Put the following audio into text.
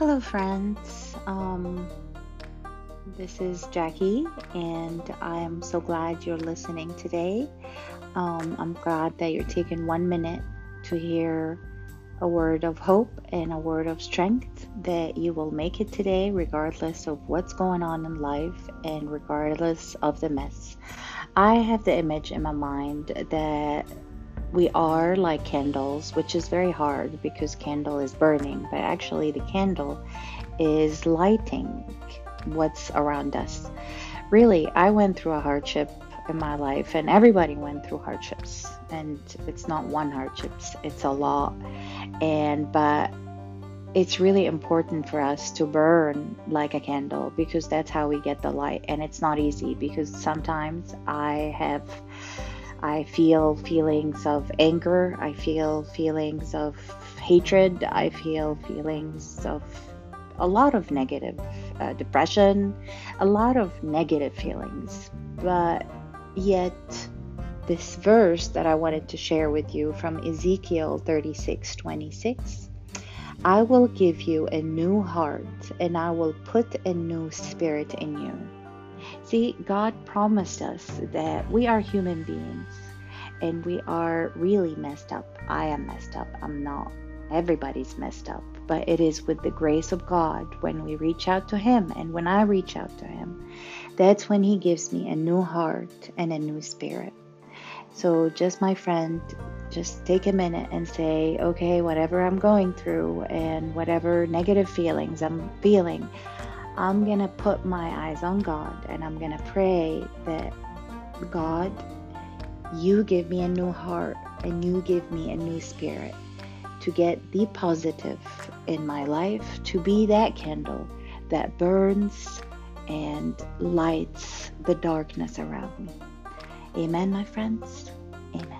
Hello, friends. Um, this is Jackie, and I am so glad you're listening today. Um, I'm glad that you're taking one minute to hear a word of hope and a word of strength that you will make it today, regardless of what's going on in life and regardless of the mess. I have the image in my mind that we are like candles, which is very hard because candle is burning, but actually the candle is lighting what's around us. Really, I went through a hardship in my life and everybody went through hardships and it's not one hardships, it's a lot. And but it's really important for us to burn like a candle because that's how we get the light and it's not easy because sometimes I have I feel feelings of anger. I feel feelings of hatred. I feel feelings of a lot of negative uh, depression, a lot of negative feelings. But yet, this verse that I wanted to share with you from Ezekiel 36 26 I will give you a new heart and I will put a new spirit in you. See, God promised us that we are human beings and we are really messed up. I am messed up. I'm not. Everybody's messed up. But it is with the grace of God when we reach out to Him and when I reach out to Him, that's when He gives me a new heart and a new spirit. So, just my friend, just take a minute and say, okay, whatever I'm going through and whatever negative feelings I'm feeling, I'm going to put my eyes on God and I'm going to pray that God, you give me a new heart and you give me a new spirit to get the positive in my life, to be that candle that burns and lights the darkness around me. Amen, my friends. Amen.